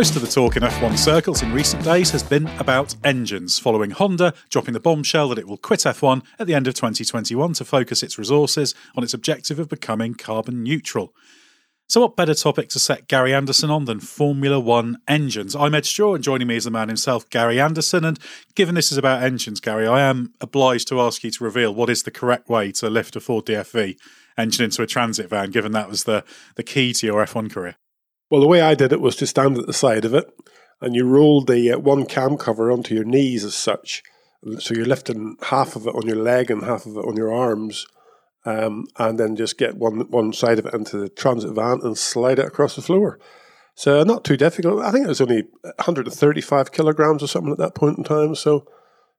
Most of the talk in F1 circles in recent days has been about engines, following Honda dropping the bombshell that it will quit F1 at the end of 2021 to focus its resources on its objective of becoming carbon neutral. So, what better topic to set Gary Anderson on than Formula One engines? I'm Ed Straw, and joining me is the man himself, Gary Anderson. And given this is about engines, Gary, I am obliged to ask you to reveal what is the correct way to lift a Ford DFV engine into a transit van, given that was the, the key to your F1 career. Well, the way I did it was to stand at the side of it, and you rolled the uh, one cam cover onto your knees as such. So you're lifting half of it on your leg and half of it on your arms um, and then just get one one side of it into the transit van and slide it across the floor. So not too difficult. I think it was only 135 kilograms or something at that point in time. So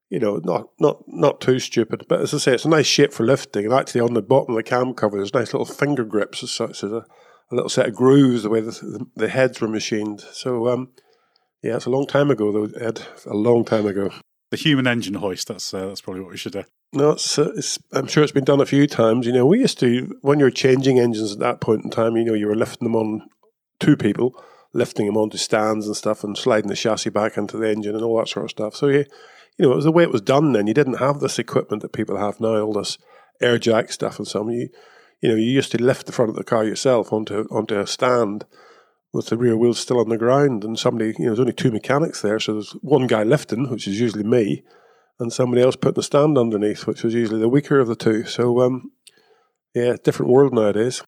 you know, not not not too stupid. But as I say, it's a nice shape for lifting. And actually, on the bottom of the cam cover, there's nice little finger grips as such. There's a, little set of grooves the way the, the, heads were machined. So um, yeah, it's a long time ago though, Ed. A long time ago. The human engine hoist. That's uh, that's probably what we should do. No, it's, uh, it's, I'm sure it's been done a few times. You know, we used to when you were changing engines at that point in time. You know, you were lifting them on two people, lifting them onto stands and stuff, and sliding the chassis back into the engine and all that sort of stuff. So you, you know, it was the way it was done then. You didn't have this equipment that people have now, all this air jack stuff and some. You, you know, you used to lift the front of the car yourself onto onto a stand with the rear wheels still on the ground, and somebody, you know, there's only two mechanics there, so there's one guy lifting, which is usually me, and somebody else putting the stand underneath, which was usually the weaker of the two. So, um, yeah, different world nowadays.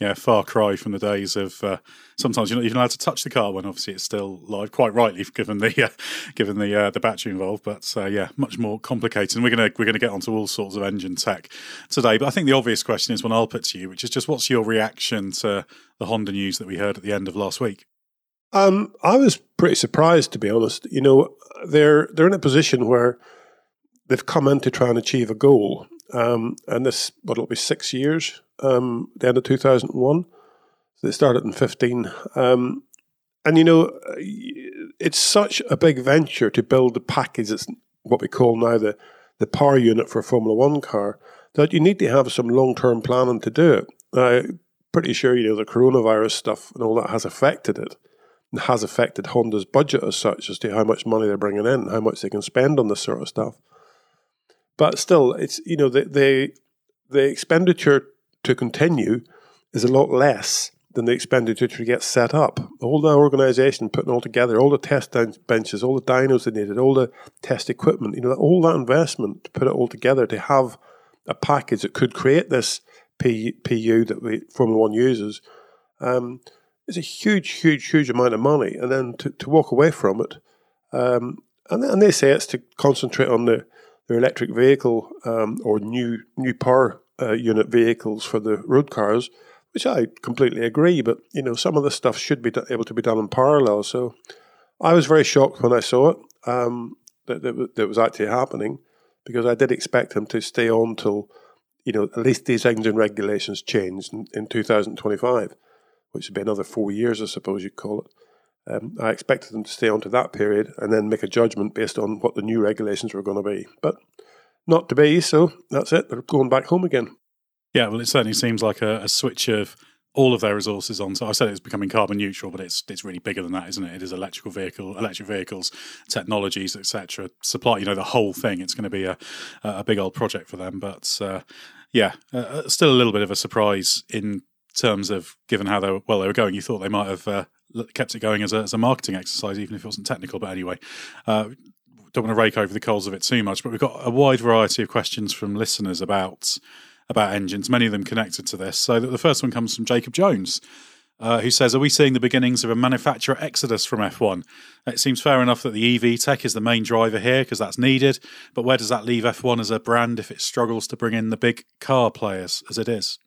Yeah, far cry from the days of uh, sometimes you're not even allowed to touch the car when obviously it's still live. Quite rightly, given the uh, given the uh, the battery involved, but uh, yeah, much more complicated. And we're gonna we're gonna get onto all sorts of engine tech today. But I think the obvious question is one I'll put to you, which is just what's your reaction to the Honda news that we heard at the end of last week? Um, I was pretty surprised, to be honest. You know, they're they're in a position where they've come in to try and achieve a goal. Um, and this, what will be six years, um, the end of 2001. So they started in 15. Um, and, you know, it's such a big venture to build the package that's what we call now the, the power unit for a Formula One car that you need to have some long term planning to do it. I'm pretty sure, you know, the coronavirus stuff and all that has affected it and has affected Honda's budget as such as to how much money they're bringing in, how much they can spend on this sort of stuff. But still, it's you know the the, the expenditure to continue is a lot less than the expenditure to get set up. The whole organisation putting all together, all the test benches, all the dynos they needed, all the test equipment, you know, all that investment to put it all together to have a package that could create this PU that we, Formula One uses um, is a huge, huge, huge amount of money. And then to, to walk away from it, um, and, and they say it's to concentrate on the their electric vehicle um, or new new power uh, unit vehicles for the road cars, which I completely agree. But you know, some of the stuff should be able to be done in parallel. So I was very shocked when I saw it um, that, that that was actually happening because I did expect them to stay on till you know at least these engine regulations changed in, in 2025, which would be another four years, I suppose you'd call it. Um, I expected them to stay on to that period and then make a judgment based on what the new regulations were going to be. But not to be, so that's it. They're going back home again. Yeah, well, it certainly seems like a, a switch of all of their resources on. So I said it's becoming carbon neutral, but it's it's really bigger than that, isn't it? It is electrical vehicle, electric vehicles, technologies, etc. Supply, you know, the whole thing. It's going to be a a big old project for them. But uh, yeah, uh, uh, still a little bit of a surprise in terms of given how they were, well they were going. You thought they might have uh, kept it going as a, as a marketing exercise, even if it wasn't technical. But anyway, uh, don't want to rake over the coals of it too much. But we've got a wide variety of questions from listeners about about engines, many of them connected to this. So the first one comes from Jacob Jones. Uh, who says, Are we seeing the beginnings of a manufacturer exodus from F1? It seems fair enough that the EV tech is the main driver here because that's needed, but where does that leave F1 as a brand if it struggles to bring in the big car players as it is?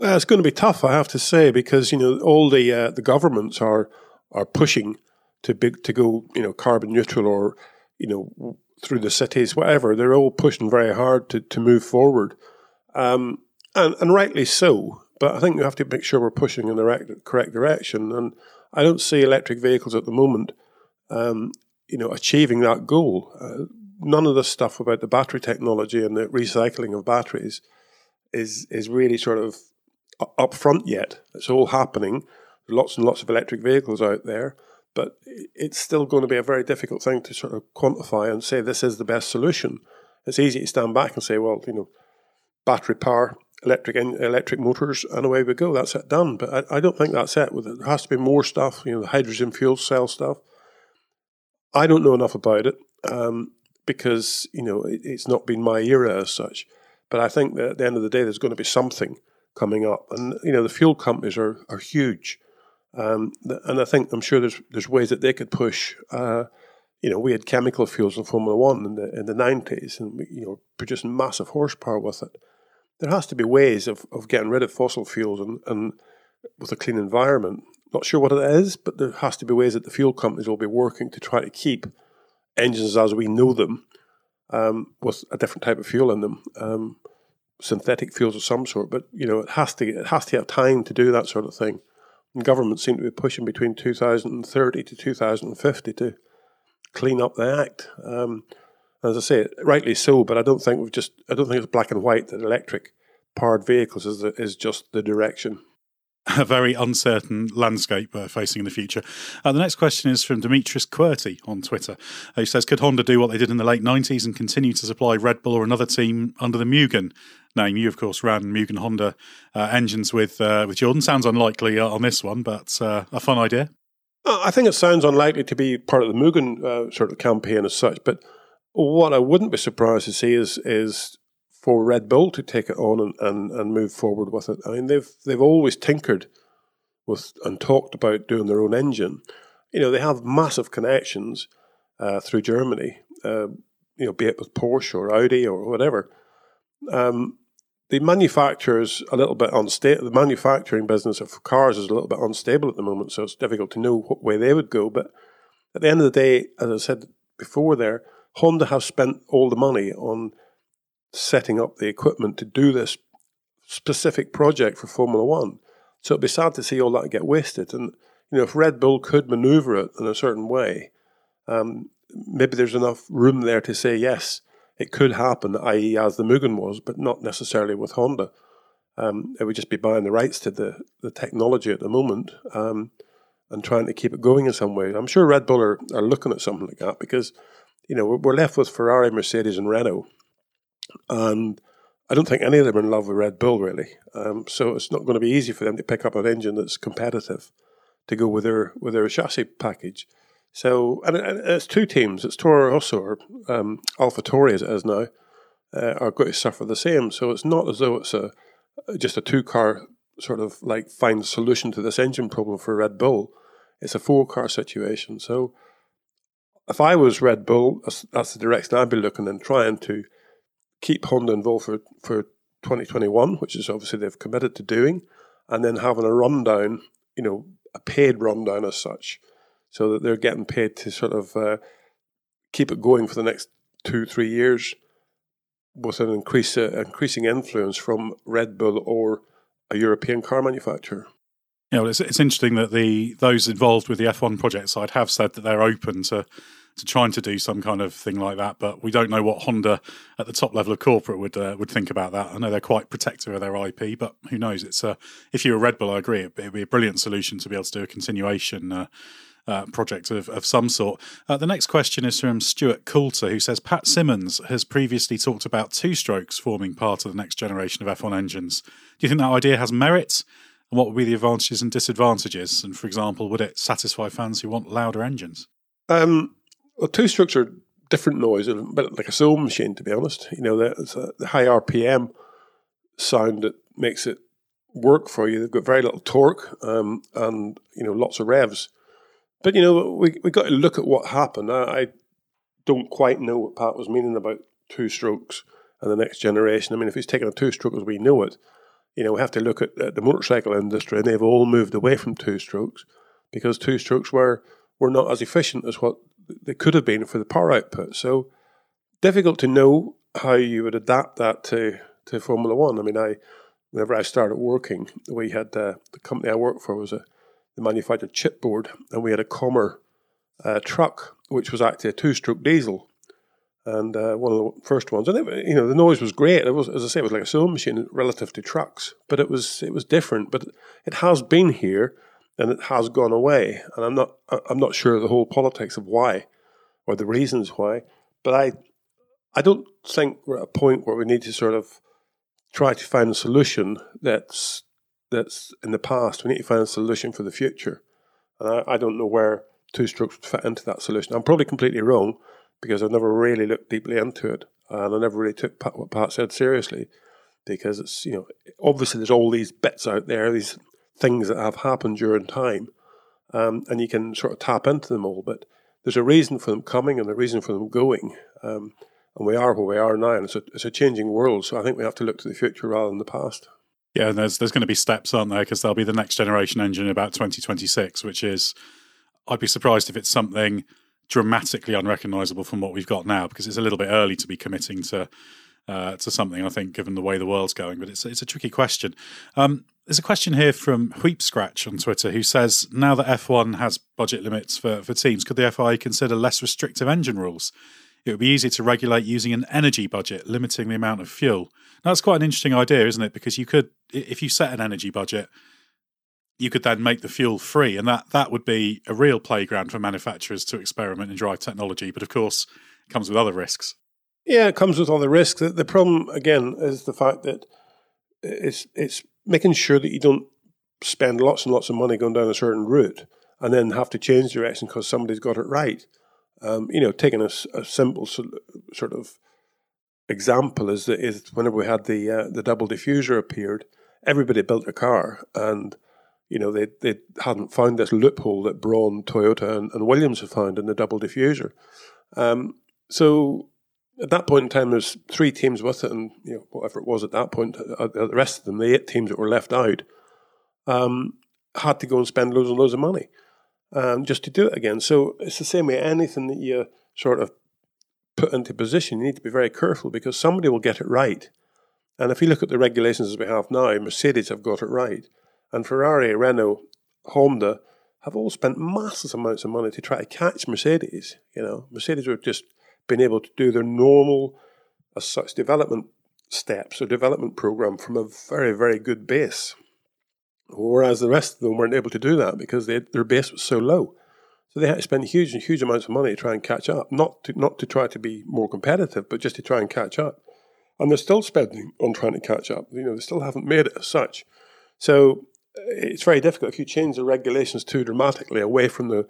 Well, it's going to be tough, I have to say, because you know all the uh, the governments are are pushing to big to go you know carbon neutral or you know through the cities, whatever. They're all pushing very hard to to move forward, um, and and rightly so. But I think we have to make sure we're pushing in the right, correct direction. And I don't see electric vehicles at the moment, um, you know, achieving that goal. Uh, none of the stuff about the battery technology and the recycling of batteries is is really sort of up front yet. It's all happening. There's lots and lots of electric vehicles out there, but it's still going to be a very difficult thing to sort of quantify and say this is the best solution. It's easy to stand back and say, well, you know, battery power, electric electric motors, and away we go. That's it done. But I, I don't think that's it. There has to be more stuff. You know, the hydrogen fuel cell stuff. I don't know enough about it um, because you know it, it's not been my era as such. But I think that at the end of the day, there's going to be something coming up, and you know the fuel companies are are huge. Um, and I think I'm sure there's there's ways that they could push. Uh, you know, we had chemical fuels in Formula One in the in the nineties, and we, you know, producing massive horsepower with it. There has to be ways of, of getting rid of fossil fuels and, and with a clean environment. Not sure what it is, but there has to be ways that the fuel companies will be working to try to keep engines as we know them um, with a different type of fuel in them, um, synthetic fuels of some sort. But you know, it has to it has to have time to do that sort of thing. And governments seem to be pushing between 2030 to 2050 to clean up the act. Um, as I say, rightly so, but I don't think we've just I don't think it's black and white that electric powered vehicles is the, is just the direction. A very uncertain landscape uh, facing in the future. Uh, the next question is from Demetrius QWERTY on Twitter. He says, "Could Honda do what they did in the late '90s and continue to supply Red Bull or another team under the Mugen name. You, of course, ran Mugen Honda uh, engines with uh, with Jordan. Sounds unlikely uh, on this one, but uh, a fun idea. Uh, I think it sounds unlikely to be part of the Mugen uh, sort of campaign as such. But what I wouldn't be surprised to see is is for Red Bull to take it on and, and, and move forward with it. I mean, they've they've always tinkered with and talked about doing their own engine. You know, they have massive connections through Germany. you know, be it with Porsche or Audi or whatever. Um, the manufacturer's a little bit unstable. The manufacturing business of cars is a little bit unstable at the moment, so it's difficult to know what way they would go. But at the end of the day, as I said before, there Honda have spent all the money on setting up the equipment to do this specific project for Formula One. So it'd be sad to see all that get wasted. And you know, if Red Bull could maneuver it in a certain way, um, maybe there's enough room there to say yes it could happen, i.e., as the Mugen was, but not necessarily with Honda. Um, it would just be buying the rights to the, the technology at the moment um, and trying to keep it going in some way. I'm sure Red Bull are, are looking at something like that because, you know, we're, left with Ferrari, Mercedes, and Renault. And I don't think any of them are in love with Red Bull, really. Um, so it's not going to be easy for them to pick up an engine that's competitive to go with their with their chassis package. So, and, it's two teams. It's Toro Rosso or um, AlphaTauri as it is now, uh, are going to suffer the same. So it's not as though it's a just a two car sort of like find solution to this engine problem for Red Bull. It's a four car situation. So if I was Red Bull, that's, that's the direction I'd be looking and trying to keep Honda involved for, for 2021, which is obviously they've committed to doing, and then having a rundown, you know, a paid rundown as such so that they're getting paid to sort of uh, keep it going for the next two, three years with an increase, uh, increasing influence from Red Bull or a European car manufacturer. Yeah, well, it's, it's interesting that the those involved with the F1 project side have said that they're open to to trying to do some kind of thing like that, but we don't know what Honda at the top level of corporate would uh, would think about that. I know they're quite protective of their IP, but who knows? It's a, if you're a Red Bull, I agree, it'd be a brilliant solution to be able to do a continuation. Uh, uh, project of, of some sort. Uh, the next question is from Stuart Coulter, who says Pat Symonds has previously talked about two strokes forming part of the next generation of F1 engines. Do you think that idea has merit? And what would be the advantages and disadvantages? And for example, would it satisfy fans who want louder engines? Um, well, two strokes are different noise, a bit like a sewing machine, to be honest. You know, the high RPM sound that makes it work for you. They've got very little torque um, and you know lots of revs. But you know, we we got to look at what happened. I, I don't quite know what Pat was meaning about two strokes and the next generation. I mean, if he's taking a two stroke as we know it, you know, we have to look at, at the motorcycle industry, and they've all moved away from two strokes because two strokes were were not as efficient as what they could have been for the power output. So difficult to know how you would adapt that to to Formula One. I mean, I whenever I started working, we had uh, the company I worked for was a the manufactured chipboard, and we had a Commer uh, truck, which was actually a two-stroke diesel, and uh, one of the first ones. And it, you know, the noise was great. It was, as I say, it was like a sewing machine relative to trucks, but it was it was different. But it has been here. and it has gone away. And I'm not I'm not sure the whole politics of why or the reasons why, but I I don't think we're at a point where we need to sort of try to find a solution that's that's in the past. We need to find a solution for the future. And I, I don't know where two strokes would fit into that solution. I'm probably completely wrong because I've never really looked deeply into it and I never really took Pat, what Pat said seriously because it's, you know, obviously there's all these bits out there, these things that have happened during time, um, and you can sort of tap into them all, but there's a reason for them coming and a reason for them going. Um, and we are where we are now, and it's a, it's a changing world. So I think we have to look to the future rather than the past. Yeah, and there's there's going to be steps, aren't there? Because there'll be the next generation engine in about 2026, which is I'd be surprised if it's something dramatically unrecognizable from what we've got now, because it's a little bit early to be committing to uh, to something. I think, given the way the world's going, but it's it's a tricky question. Um, there's a question here from Wheep Scratch on Twitter who says, now that F1 has budget limits for, for teams, could the FIA consider less restrictive engine rules? It would be easier to regulate using an energy budget, limiting the amount of fuel. Now, that's quite an interesting idea, isn't it? Because you could, if you set an energy budget, you could then make the fuel free, and that that would be a real playground for manufacturers to experiment and drive technology. But of course, it comes with other risks. Yeah, it comes with other risks. The, the problem again is the fact that it's it's making sure that you don't spend lots and lots of money going down a certain route and then have to change direction because somebody's got it right. Um, you know, taking a, a, simple sort of example is that is whenever we had the uh, the double diffuser appeared, everybody built a car and you know, they, they hadn't found this loophole that Brawn, Toyota, and, and Williams had found in the double diffuser. Um, so at that point in time, there's three teams with it, and you know, whatever it was at that point, uh, uh, the rest of them, the eight teams that were left out, um, had to go and spend loads and loads of money um, just to do it again. So it's the same way. Anything that you sort of put into position, you need to be very careful because somebody will get it right. And if you look at the regulations as we have now, Mercedes have got it right. And Ferrari, Renault, Honda have all spent massive amounts of money to try to catch Mercedes. You know, Mercedes have just been able to do their normal, as such, development steps or development program from a very, very good base. Whereas the rest of them weren't able to do that because they, their base was so low. So they had to spend huge and huge amounts of money to try and catch up. Not to not to try to be more competitive, but just to try and catch up. And they're still spending on trying to catch up. You know, they still haven't made it as such. So it's very difficult if you change the regulations too dramatically away from the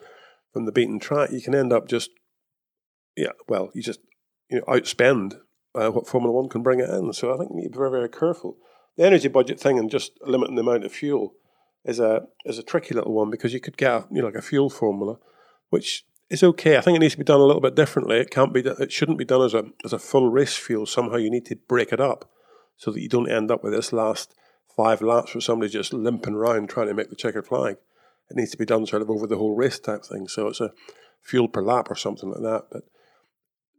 from the beaten track. You can end up just yeah, well, you just you know outspend uh, what Formula One can bring it in. So I think you need to be very very careful. The energy budget thing and just limiting the amount of fuel is a is a tricky little one because you could get you know like a fuel formula, which is okay. I think it needs to be done a little bit differently. It can't be it shouldn't be done as a as a full race fuel. Somehow you need to break it up so that you don't end up with this last five laps for somebody just limping around trying to make the checkered flag. It needs to be done sort of over the whole race type thing. So it's a fuel per lap or something like that. But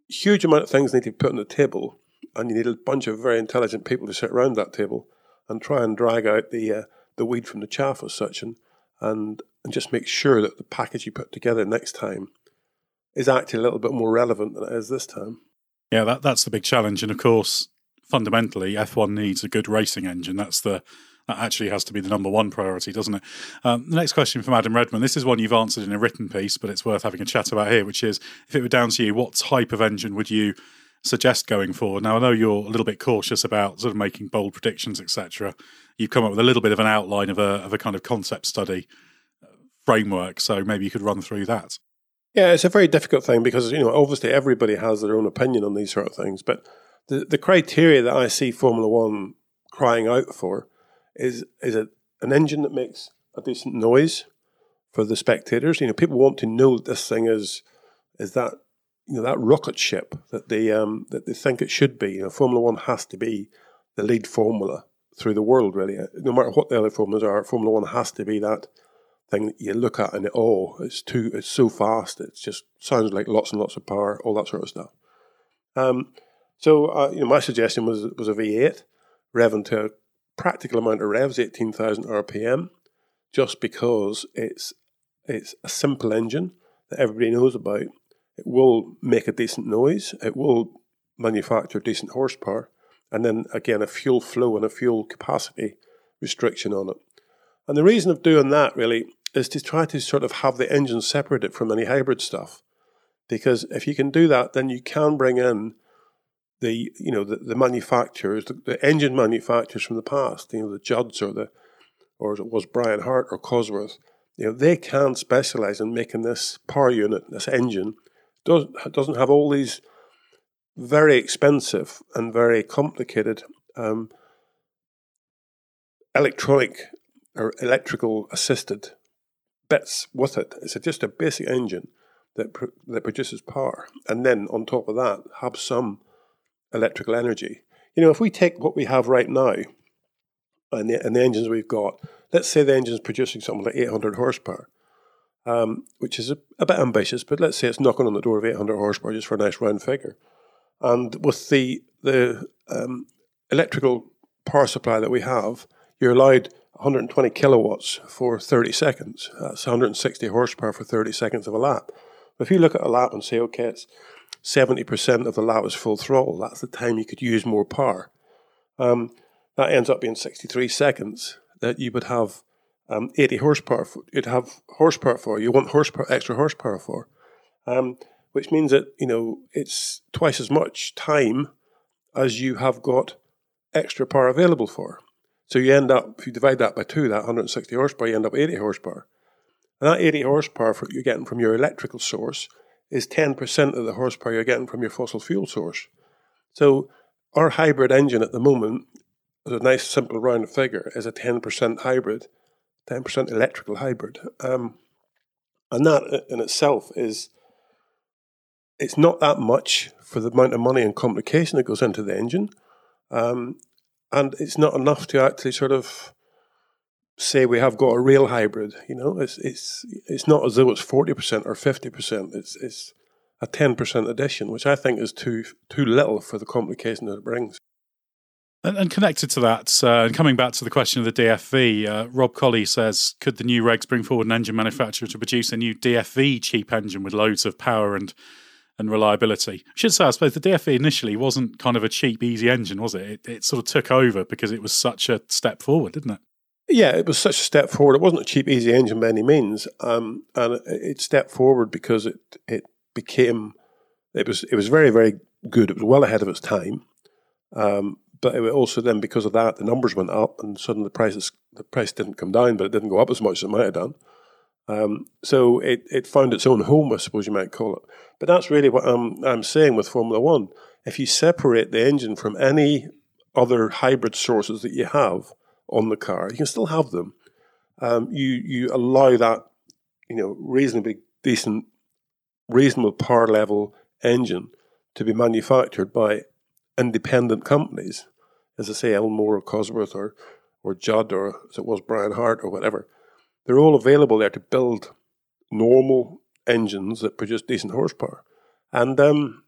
huge amount of things need to be put on the table, and you need a bunch of very intelligent people to sit around that table and try and drag out the uh, the weed from the chaff as such, and and and just make sure that the package you put together next time is actually a little bit more relevant than it is this time. Yeah, that that's the big challenge, and of course, fundamentally, F1 needs a good racing engine. That's the that actually has to be the number one priority, doesn't it? Um, the next question from Adam Redman. This is one you've answered in a written piece, but it's worth having a chat about here, which is if it were down to you, what type of engine would you suggest going forward? Now, I know you're a little bit cautious about sort of making bold predictions, etc. You've come up with a little bit of an outline of a, of a kind of concept study uh, framework, so maybe you could run through that. Yeah, it's a very difficult thing because, you know, obviously everybody has their own opinion on these sort of things, but the, the criteria that I see Formula One crying out for is is a, an engine that makes a decent noise for the spectators. You know, people want to know that this thing is is that you know that rocket ship that they um, that they think it should be. You know, Formula One has to be the lead formula through the world. Really, no matter what the other formulas are, Formula One has to be that thing that you look at and it, oh, it's too, it's so fast. It just sounds like lots and lots of power, all that sort of stuff. Um, so uh, you know, my suggestion was was a V8 revving to a practical amount of revs, eighteen thousand RPM, just because it's it's a simple engine that everybody knows about. It will make a decent noise. It will manufacture decent horsepower, and then again a fuel flow and a fuel capacity restriction on it. And the reason of doing that really is to try to sort of have the engine separated from any hybrid stuff. Because if you can do that, then you can bring in the you know the, the manufacturers, the, the engine manufacturers from the past, you know the Judds or the or it was Brian Hart or Cosworth, you know they can specialize in making this power unit, this engine, does doesn't have all these very expensive and very complicated um, electronic or electrical assisted bits with it. It's just a basic engine that pr- that produces power, and then on top of that, have some electrical energy. You know, if we take what we have right now and the, and the engines we've got, let's say the engine's producing something like 800 horsepower, um, which is a, a, bit ambitious, but let's say it's knocking on the door of 800 horsepower just for a nice round figure. And with the the um, electrical power supply that we have, you're allowed 120 kilowatts for 30 seconds. That's 160 horsepower for 30 seconds of a lap. If you look at a lap and say, okay, it's 70% of the lap is full throttle, that's the time you could use more power. Um, that ends up being 63 seconds that you would have um, 80 horsepower. For, you'd have horsepower for. You want horsepower, extra horsepower for. Um, which means that you know it's twice as much time as you have got extra power available for. So you end up, if you divide that by two, that 160 horsepower, you end up 80 horsepower. And that 80 horsepower you're getting from your electrical source is 10% of the horsepower you're getting from your fossil fuel source. So our hybrid engine at the moment, as a nice simple round figure, is a 10% hybrid, 10% electrical hybrid. Um, and that in itself is it's not that much for the amount of money and complication that goes into the engine. Um, and it's not enough to actually sort of say we have got a real hybrid. You know, it's it's it's not as though it's forty percent or fifty percent. It's it's a ten percent addition, which I think is too too little for the complication that it brings. And, and connected to that, uh, and coming back to the question of the DFV, uh, Rob Colley says, could the new regs bring forward an engine manufacturer to produce a new DFV cheap engine with loads of power and and reliability. I should say, I suppose the DFV initially wasn't kind of a cheap, easy engine, was it? It, it sort of took over because it was such a step forward, didn't it? Yeah, it was such a step forward. It wasn't a cheap, easy engine by any means, um, and it stepped forward because it it became it was it was very very good. It was well ahead of its time, um, but it also then because of that the numbers went up, and suddenly the prices the price didn't come down, but it didn't go up as much as it might have done. Um, so it, it found its own home, I suppose you might call it. But that's really what I'm, I'm saying with Formula One. If you separate the engine from any other hybrid sources that you have on the car, you can still have them. Um, you you allow that you know reasonably decent, reasonable power level engine to be manufactured by independent companies, as I say, Ilmor or Cosworth or or Judd or as it was Brian Hart or whatever they're all available there to build normal engines that produce decent horsepower. And um,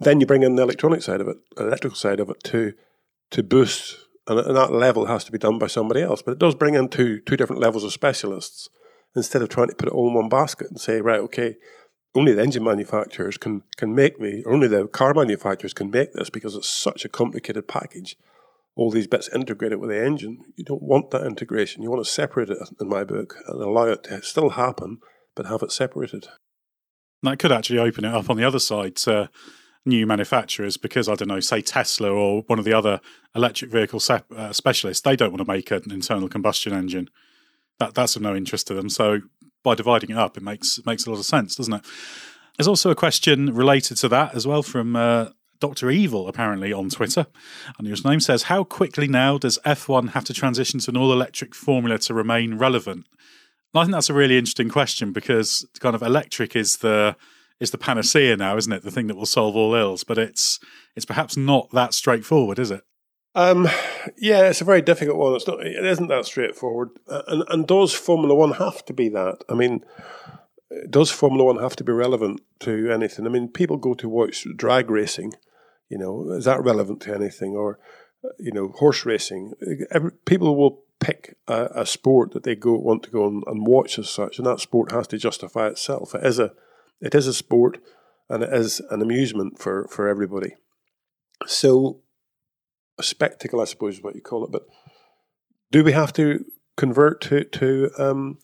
then you bring in the electronic side of it, the electrical side of it to to boost, and, that level has to be done by somebody else. But it does bring in two two different levels of specialists instead of trying to put it all in one basket and say, right, okay, only the engine manufacturers can can make the, only the car manufacturers can make this because it's such a complicated package all these bits integrated with the engine. You don't want that integration. You want to separate it, in my book, and allow it to still happen, but have it separated. That could actually open it up on the other side to new manufacturers because, I don't know, say Tesla or one of the other electric vehicle uh, specialists, they don't want to make an internal combustion engine. That, that's of no interest to them. So by dividing it up, it makes, makes a lot of sense, doesn't it? There's also a question related to that as well from uh, Dr. Evil, apparently, on Twitter. And his name says, How quickly now does F1 have to transition to an all electric formula to remain relevant? And I think that's a really interesting question because kind of electric is the is the panacea now, isn't it? The thing that will solve all ills, but it's it's perhaps not that straightforward, is it? Um, yeah, it's a very difficult one. It's not. It isn't that straightforward. Uh, and and does Formula One have to be that? I mean, does Formula One have to be relevant to anything? I mean, people go to watch drag racing. You know, is that relevant to anything? Or, you know, horse racing. Every, people will pick a, a, sport that they go want to go and, and, watch as such, and that sport has to justify itself. It is a, it is a sport, and it is an amusement for for everybody. So, a spectacle, I suppose, is what you call it. But do we have to convert to to um,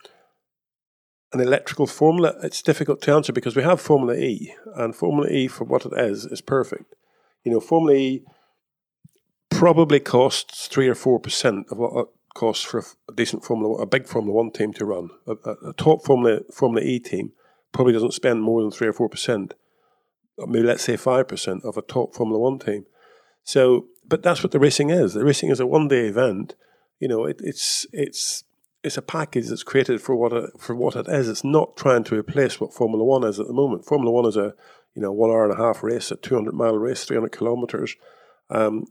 an electrical formula, it's difficult to answer because we have Formula E, and Formula E, for what it is, is perfect. You know, Formula E probably costs three or four percent of what it costs for a decent Formula, a big Formula One team to run. A, a, top Formula Formula E team probably doesn't spend more than three or four percent, maybe let's say five percent of a top Formula One team. So, but that's what the racing is. The racing is a one-day event. You know, it, it's it's it's a package that's created for what it, for what it is. It's not trying to replace what Formula One is at the moment. Formula One is a you know one hour and a half race, a two hundred mile race, three hundred kilometers. Um,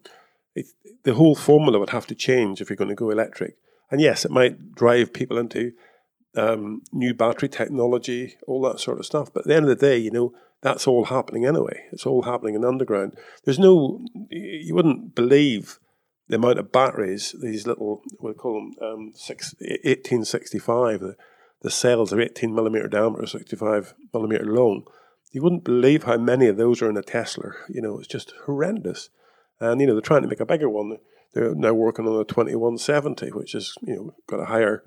it, the whole formula would have to change if you're going to go electric. And yes, it might drive people into um, new battery technology, all that sort of stuff. But at the end of the day, you know, that's all happening anyway. It's all happening in underground. There's no, you wouldn't believe the amount of batteries, these little, we call them um, six, 1865, the, the cells are 18 millimeter diameter, 65 millimeter long. You wouldn't believe how many of those are in a Tesla. You know, it's just horrendous. And, you know, they're trying to make a bigger one. They're now working on a 2170, which is, you know, got a higher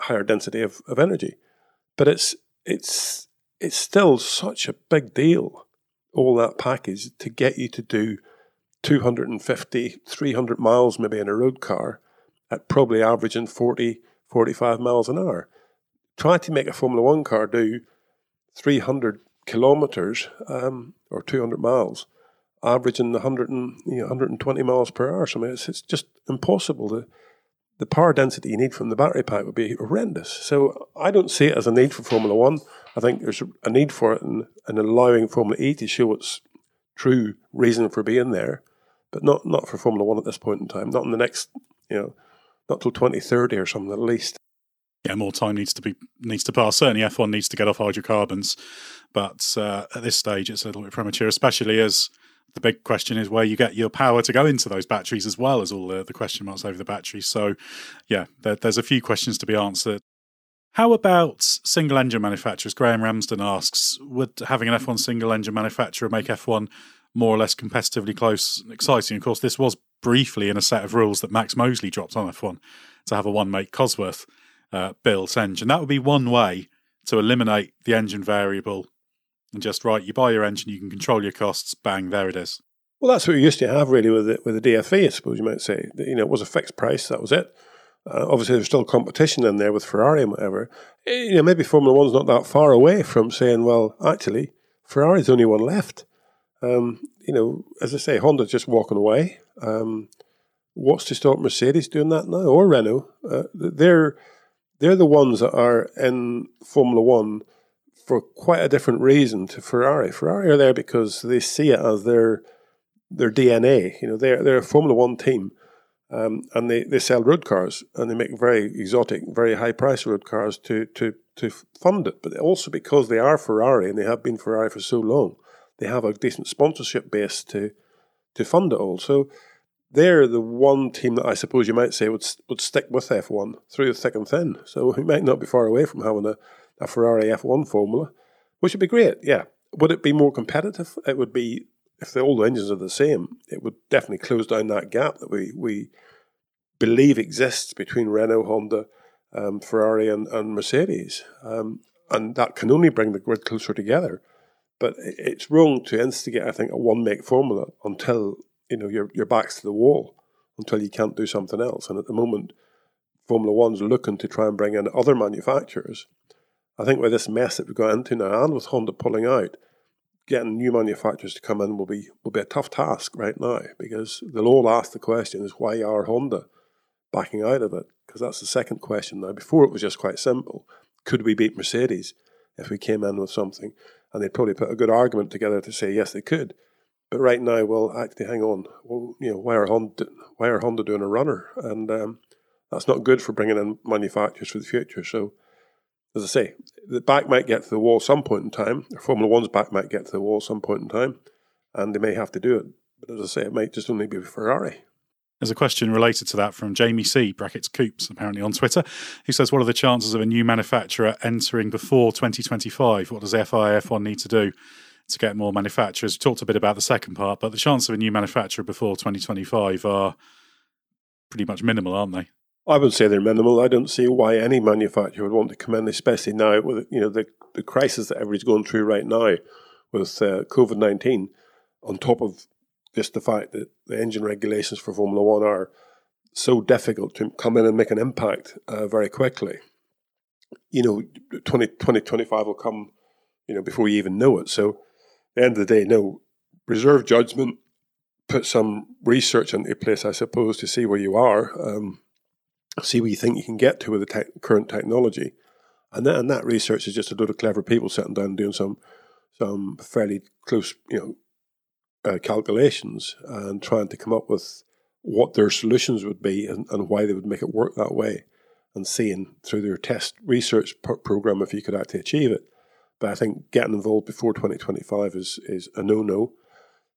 higher density of, of energy. But it's it's it's still such a big deal, all that package, to get you to do 250, 300 miles maybe in a road car at probably averaging 40, 45 miles an hour. Try to make a Formula One car do 300 kilometers um, or 200 miles, averaging 100 and, you know, 120 miles per hour. So I mean, it's, it's just impossible to the power density you need from the battery pack would be horrendous. So I don't see it as a need for Formula One. I think there's a need for it in allowing Formula E to show its true reason for being there, but not, not for Formula One at this point in time, not in the next, you know, not till 2030 or something at least. Yeah, more time needs to be needs to pass. Certainly, F1 needs to get off hydrocarbons, but uh, at this stage, it's a little bit premature, especially as the big question is where you get your power to go into those batteries as well as all the, the question marks over the batteries. So, yeah, there, there's a few questions to be answered. How about single engine manufacturers? Graham Ramsden asks Would having an F1 single engine manufacturer make F1 more or less competitively close and exciting? Of course, this was briefly in a set of rules that Max Mosley dropped on F1 to have a one make Cosworth uh, built engine. That would be one way to eliminate the engine variable and just right, you buy your engine, you can control your costs. Bang, there it is. Well, that's what you used to have really with the, with the DFA, I suppose you might say. You know, it was a fixed price, that was it. Uh, obviously, there's still competition in there with Ferrari and whatever. Eh, you know, maybe Formula One's not that far away from saying, well, actually, Ferrari's the only one left. Um, you know, as I say, Honda's just walking away. Um, what's to stop Mercedes doing that now or Renault? Uh, they're they're the ones that are in Formula One for quite a different reason to Ferrari. Ferrari are there because they see it as their their DNA. You know, they're they're a Formula One team, um, and they, they sell road cars and they make very exotic, very high price road cars to to to fund it. But also because they are Ferrari and they have been Ferrari for so long, they have a decent sponsorship base to to fund it all. So they're the one team that I suppose you might say would would stick with F1 through thick and thin. So we might not be far away from having a a Ferrari F1 formula, which would be great. Yeah. Would it be more competitive? It would be, if the, all the engines are the same, it would definitely close down that gap that we, we believe exists between Renault, Honda, um, Ferrari, and, and Mercedes. Um, and that can only bring the grid closer together. But it's wrong to instigate, I think, a one make formula until you know your your back's to the wall, until you can't do something else. And at the moment, Formula One's looking to try and bring in other manufacturers I think with this mess that we've got into now, and with Honda pulling out, getting new manufacturers to come in will be will be a tough task right now because they'll all ask the question: Is why are Honda backing out of it? Because that's the second question now. Before it was just quite simple: Could we beat Mercedes if we came in with something? And they'd probably put a good argument together to say yes, they could. But right now, well, actually, hang on. Well, you know, why are Honda why are Honda doing a runner? And um, that's not good for bringing in manufacturers for the future. So as I say, the back might get to the wall some point in time. Formula One's back might get to the wall some point in time, and they may have to do it. But as I say, it might just only be Ferrari. There's a question related to that from Jamie C. brackets Coops apparently on Twitter, who says, "What are the chances of a new manufacturer entering before 2025? What does FIA F1 need to do to get more manufacturers?" We talked a bit about the second part, but the chances of a new manufacturer before 2025 are pretty much minimal, aren't they? I would say they're minimal. I don't see why any manufacturer would want to come in, especially now with you know the the crisis that everybody's going through right now with uh, COVID nineteen, on top of just the fact that the engine regulations for Formula One are so difficult to come in and make an impact uh, very quickly. You know, 20, 2025 will come, you know, before you even know it. So, at the end of the day, no, reserve judgment, put some research into place, I suppose, to see where you are. Um, see where you think you can get to with the te- current technology. And that, and that research is just a load of clever people sitting down and doing some some fairly close, you know, uh, calculations and trying to come up with what their solutions would be and, and why they would make it work that way, and seeing through their test research program if you could actually achieve it. But I think getting involved before 2025 is is a no no.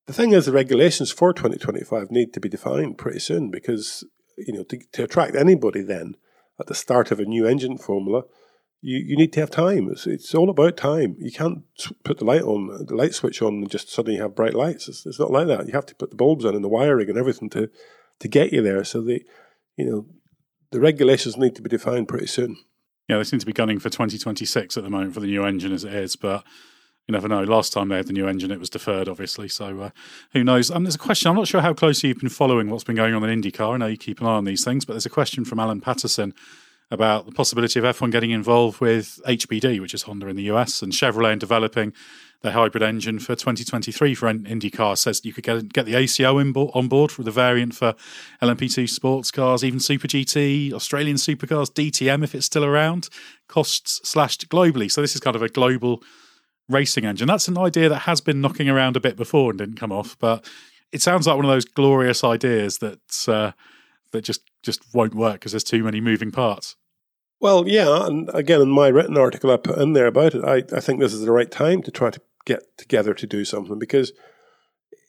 The thing is, the regulations for 2025 need to be defined pretty soon because you know, to, to attract anybody then at the start of a new engine formula, you, you need to have time. It's, it's all about time. You can't put the light on, the light switch on, and just suddenly have bright lights. It's, it's not like that. You have to put the bulbs in and the wiring and everything to, to get you there. So the, you know, the regulations need to be defined pretty soon. Yeah, they seem to be gunning for 2026 at the moment for the new engine as it is, but you never know. Last time they had the new engine, it was deferred, obviously. So uh, who knows? Um, there's a question. I'm not sure how closely you've been following what's been going on in IndyCar. I know you keep an eye on these things, but there's a question from Alan Patterson about the possibility of F1 getting involved with HPD, which is Honda in the US, and Chevrolet in developing their hybrid engine for 2023 for IndyCar. Says you could get get the ACO on board for the variant for LMP2 sports cars, even Super GT, Australian supercars, DTM if it's still around, costs slashed globally. So this is kind of a global racing engine. That's an idea that has been knocking around a bit before and didn't come off, but it sounds like one of those glorious ideas that uh, that just just won't work because there's too many moving parts. Well, yeah, and again, in my written article I put in there about it, I, I think this is the right time to try to get together to do something because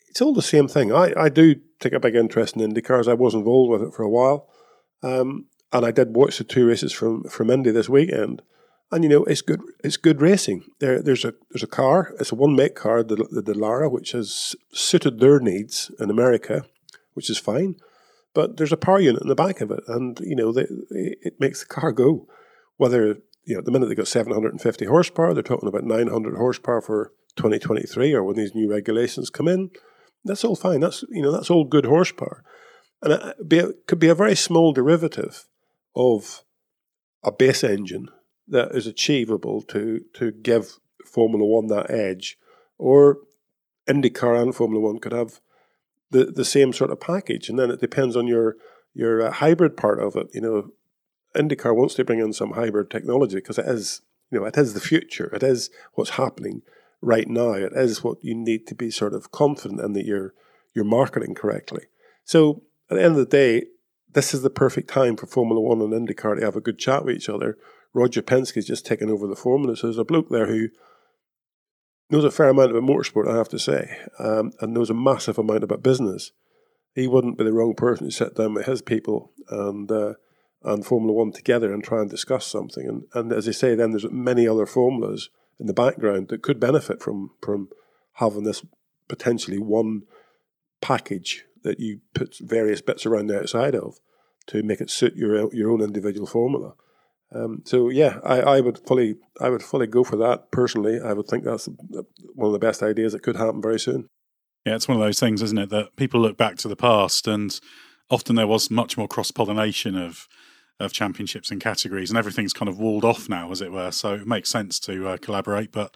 it's all the same thing. I, I do take a big interest in IndyCars. I was involved with it for a while, um, and I did watch the two races from from Indy this weekend and you know it's good. It's good racing. There, there's a there's a car. It's a one make car, the the Dallara, which has suited their needs in America, which is fine. But there's a power unit in the back of it, and you know they, it makes the car go. Whether you know the minute they got 750 horsepower, they're talking about 900 horsepower for 2023, or when these new regulations come in. That's all fine. That's you know that's all good horsepower, and it, be, it could be a very small derivative of a base engine that is achievable to to give Formula One that edge, or IndyCar and Formula One could have the the same sort of package, and then it depends on your your uh, hybrid part of it. You know, IndyCar wants to bring in some hybrid technology because it is you know it is the future. It is what's happening right now. It is what you need to be sort of confident in that you're you're marketing correctly. So at the end of the day, this is the perfect time for Formula One and IndyCar to have a good chat with each other Roger Penske's just taken over the formula. So there's a bloke there who knows a fair amount about motorsport, I have to say, um, and knows a massive amount about business. He wouldn't be the wrong person to sit down with his people and uh, and Formula One together and try and discuss something. And, and as I say, then there's many other formulas in the background that could benefit from from having this potentially one package that you put various bits around the outside of to make it suit your your own individual formula. Um, so yeah, I, I would fully I would fully go for that personally. I would think that's one of the best ideas that could happen very soon. Yeah, it's one of those things, isn't it, that people look back to the past and often there was much more cross pollination of of championships and categories, and everything's kind of walled off now, as it were. So it makes sense to uh, collaborate, but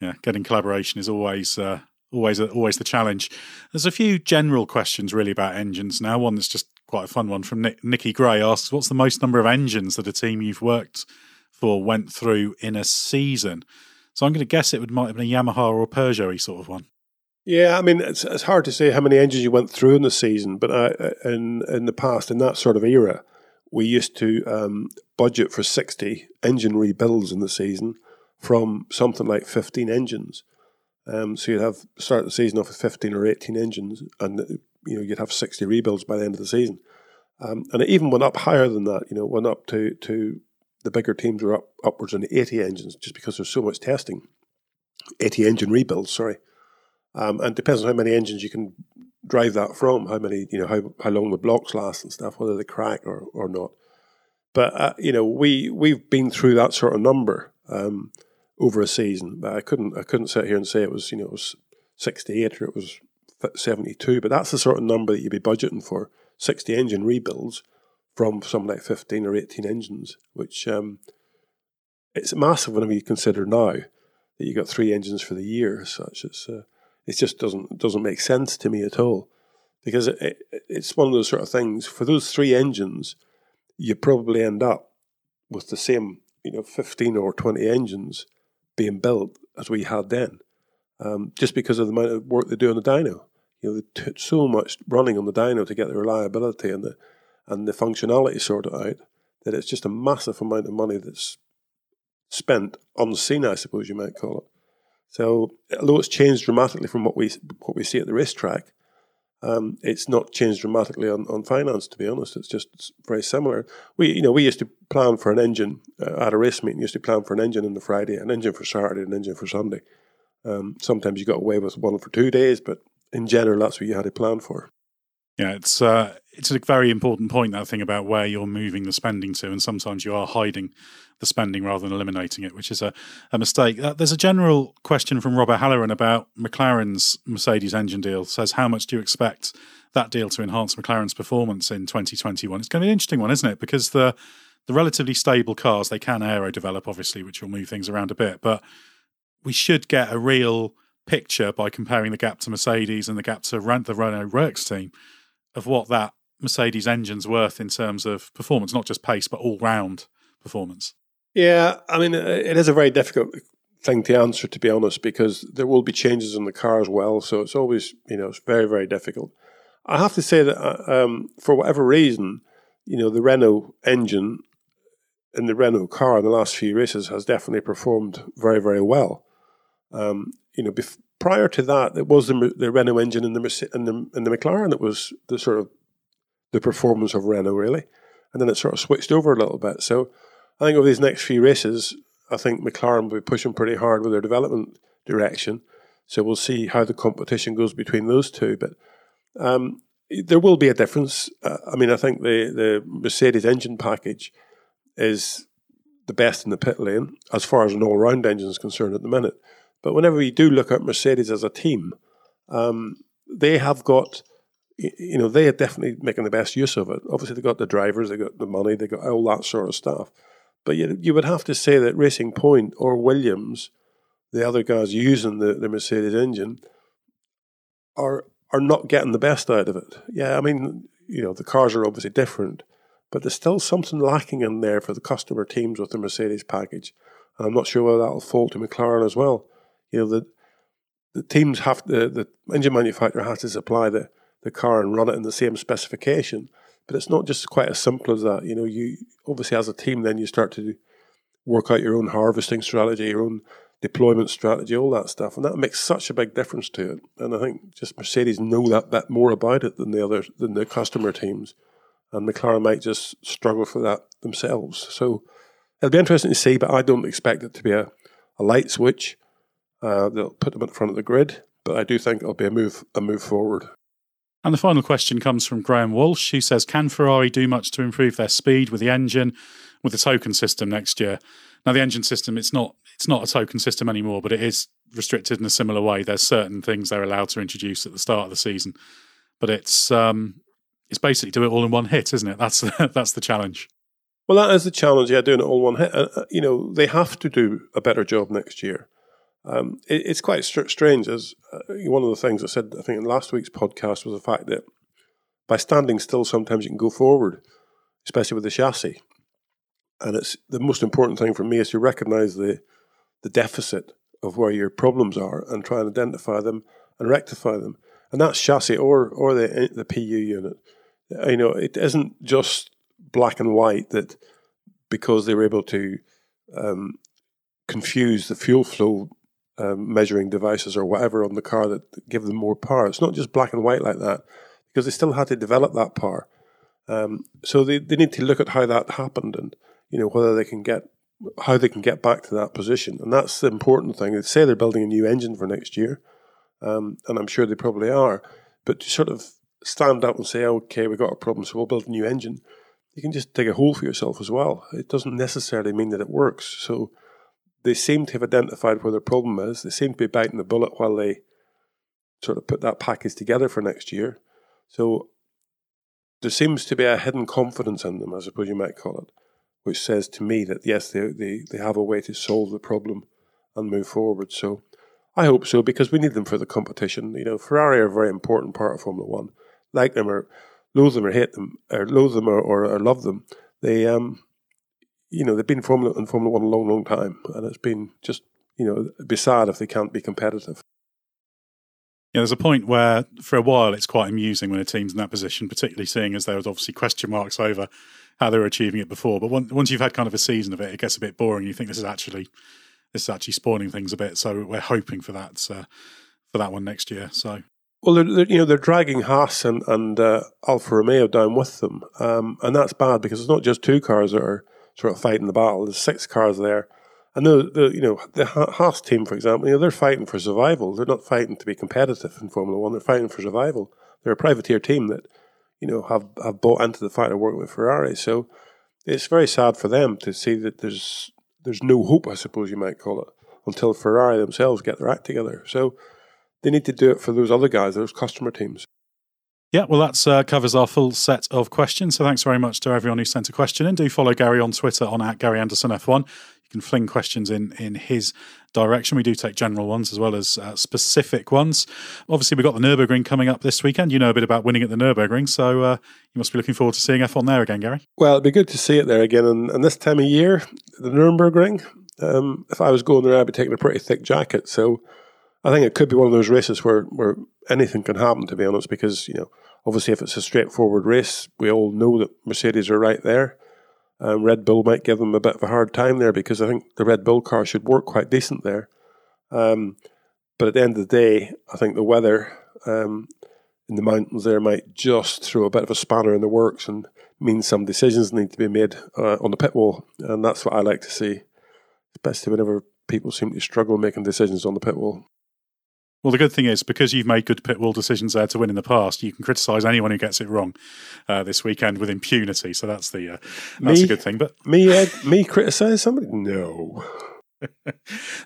yeah, getting collaboration is always uh, always always the challenge. There's a few general questions really about engines now. One that's just quite a fun one from Nick, Nicky Gray asks, "What's the most number of engines that a team you've worked for went through in a season?" So I'm going to guess it would might have been a Yamaha or a Peugeot sort of one. Yeah, I mean it's, it's hard to say how many engines you went through in the season, but I, in in the past in that sort of era, we used to um, budget for sixty engine rebuilds in the season from something like fifteen engines. Um, so you'd have start the season off with fifteen or eighteen engines, and you know you'd have 60 rebuilds by the end of the season. Um, and it even went up higher than that. You know, went up to to the bigger teams were up upwards on 80 engines just because there's so much testing. 80 engine rebuilds, sorry. Um, and depends on how many engines you can drive that from, how many, you know, how, how long the blocks last and stuff, whether they crack or, or not. But uh, you know, we we've been through that sort of number um, over a season. But I couldn't I couldn't sit here and say it was you know it was sixty eight or it was seventy two. But that's the sort of number that you'd be budgeting for sixty engine rebuilds from something like fifteen or eighteen engines, which um, it's massive whenever you consider now that you got three engines for the year. As such, it's uh, it just doesn't doesn't make sense to me at all because it, it, it's one of those sort of things. For those three engines, you probably end up with the same, you know, fifteen or twenty engines being built as we had then, um, just because of the amount of work they do on the dyno. You know, they took so much running on the dyno to get the reliability and the and the functionality sorted out that it's just a massive amount of money that's spent scene, I suppose you might call it. So, although it's changed dramatically from what we what we see at the racetrack, um, it's not changed dramatically on, on finance. To be honest, it's just very similar. We you know we used to plan for an engine uh, at a race meeting. Used to plan for an engine on the Friday, an engine for Saturday, an engine for Sunday. Um, sometimes you got away with one for two days, but in general, that's what you had to plan for. Yeah, it's uh, it's a very important point that thing about where you're moving the spending to, and sometimes you are hiding the spending rather than eliminating it, which is a, a mistake. Uh, there's a general question from Robert Halloran about McLaren's Mercedes engine deal. Says how much do you expect that deal to enhance McLaren's performance in 2021? It's going to be an interesting one, isn't it? Because the the relatively stable cars they can aero develop, obviously, which will move things around a bit, but we should get a real picture by comparing the gap to Mercedes and the gap to the Renault Works team of what that Mercedes engine's worth in terms of performance, not just pace, but all round performance? Yeah, I mean, it is a very difficult thing to answer, to be honest, because there will be changes in the car as well. So it's always, you know, it's very, very difficult. I have to say that uh, um, for whatever reason, you know, the Renault engine in the Renault car in the last few races has definitely performed very, very well. Um, you know, bef- prior to that, it was the, the Renault engine in the, in the in the McLaren that was the sort of the performance of Renault really, and then it sort of switched over a little bit. So I think over these next few races, I think McLaren will be pushing pretty hard with their development direction. So we'll see how the competition goes between those two, but. Um, there will be a difference. Uh, I mean, I think the, the Mercedes engine package is the best in the pit lane as far as an all round engine is concerned at the minute. But whenever you do look at Mercedes as a team, um, they have got, you know, they are definitely making the best use of it. Obviously, they've got the drivers, they've got the money, they've got all that sort of stuff. But you, you would have to say that Racing Point or Williams, the other guys using the, the Mercedes engine, are are not getting the best out of it. Yeah, I mean, you know, the cars are obviously different, but there's still something lacking in there for the customer teams with the Mercedes package. And I'm not sure whether that'll fall to McLaren as well you know the the teams have to, the engine manufacturer has to supply the the car and run it in the same specification. But it's not just quite as simple as that. You know, you obviously as a team then you start to work out your own harvesting strategy, your own deployment strategy, all that stuff, and that makes such a big difference to it. And I think just Mercedes know that bit more about it than the other than the customer teams, and McLaren might just struggle for that themselves. So it'll be interesting to see, but I don't expect it to be a, a light switch. Uh, they'll put them at the front of the grid, but I do think it'll be a move a move forward. And the final question comes from Graham Walsh, who says, "Can Ferrari do much to improve their speed with the engine, with the token system next year?" Now, the engine system it's not it's not a token system anymore, but it is restricted in a similar way. There's certain things they're allowed to introduce at the start of the season, but it's um, it's basically do it all in one hit, isn't it? That's that's the challenge. Well, that is the challenge. Yeah, doing it all one hit. Uh, uh, you know, they have to do a better job next year. Um, it, it's quite st- strange. As uh, one of the things I said, I think in last week's podcast was the fact that by standing still, sometimes you can go forward, especially with the chassis. And it's the most important thing for me is to recognise the the deficit of where your problems are and try and identify them and rectify them. And that's chassis or or the the PU unit. You know, it isn't just black and white that because they were able to um, confuse the fuel flow um, measuring devices or whatever on the car that give them more power. It's not just black and white like that because they still had to develop that power. Um, so they, they need to look at how that happened and you know whether they can get how they can get back to that position. And that's the important thing. They say they're building a new engine for next year, um, and I'm sure they probably are. But to sort of stand up and say, okay, we've got a problem, so we'll build a new engine. you can just dig a hole for yourself as well. It doesn't necessarily mean that it works. So they seem to have identified where their problem is. They seem to be biting the bullet while they sort of put that package together for next year. So there seems to be a hidden confidence in them, I suppose you might call it, which says to me that yes, they, they, they have a way to solve the problem and move forward. So I hope so because we need them for the competition. You know, Ferrari are a very important part of Formula One. Like them or loathe them or hate them or loathe them or, or, or love them, they um, you know, they've been in Formula in Formula One a long, long time, and it's been just you know, it'd be sad if they can't be competitive. Yeah, there's a point where for a while it's quite amusing when a team's in that position, particularly seeing as there was obviously question marks over how they were achieving it before. But once you've had kind of a season of it, it gets a bit boring. You think this is actually this is actually spawning things a bit. So we're hoping for that uh, for that one next year. So well, they're, they're, you know they're dragging Haas and and uh, Alfa Romeo down with them, um, and that's bad because it's not just two cars that are sort of fighting the battle. There's six cars there, and the, the you know the Haas team, for example, you know they're fighting for survival. They're not fighting to be competitive in Formula One. They're fighting for survival. They're a privateer team that you know have have bought into the fight of working with Ferrari. So it's very sad for them to see that there's there's no hope, I suppose you might call it, until Ferrari themselves get their act together. So they need to do it for those other guys, those customer teams. Yeah, well, that uh, covers our full set of questions. So thanks very much to everyone who sent a question in. Do follow Gary on Twitter on at Gary Anderson F1. You can fling questions in in his direction. We do take general ones as well as uh, specific ones. Obviously, we've got the Nürburgring coming up this weekend. You know a bit about winning at the Nürburgring, so uh, you must be looking forward to seeing F1 there again, Gary. Well, it'd be good to see it there again. And, and this time of year, the Nürburgring, um, if I was going there, I'd be taking a pretty thick jacket. So I think it could be one of those races where, where anything can happen, to be honest, because, you know, obviously if it's a straightforward race, we all know that Mercedes are right there. Um, Red Bull might give them a bit of a hard time there because I think the Red Bull car should work quite decent there. Um, but at the end of the day, I think the weather um, in the mountains there might just throw a bit of a spanner in the works and mean some decisions need to be made uh, on the pit wall. And that's what I like to see, especially whenever people seem to struggle making decisions on the pit wall. Well, the good thing is because you've made good pit wall decisions there to win in the past, you can criticise anyone who gets it wrong uh, this weekend with impunity. So that's the uh, that's me, a good thing. But me, Ed, me criticise somebody? No.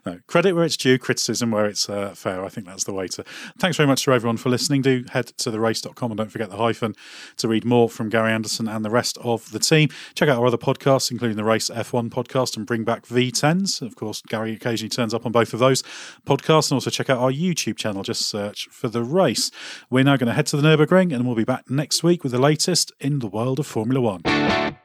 No, credit where it's due, criticism where it's uh, fair. I think that's the way to. Thanks very much to everyone for listening. Do head to the-race.com and don't forget the hyphen to read more from Gary Anderson and the rest of the team. Check out our other podcasts, including the Race F1 podcast and Bring Back V10s. Of course, Gary occasionally turns up on both of those podcasts. And also check out our YouTube channel. Just search for The Race. We're now going to head to the Nürburgring and we'll be back next week with the latest in the world of Formula One.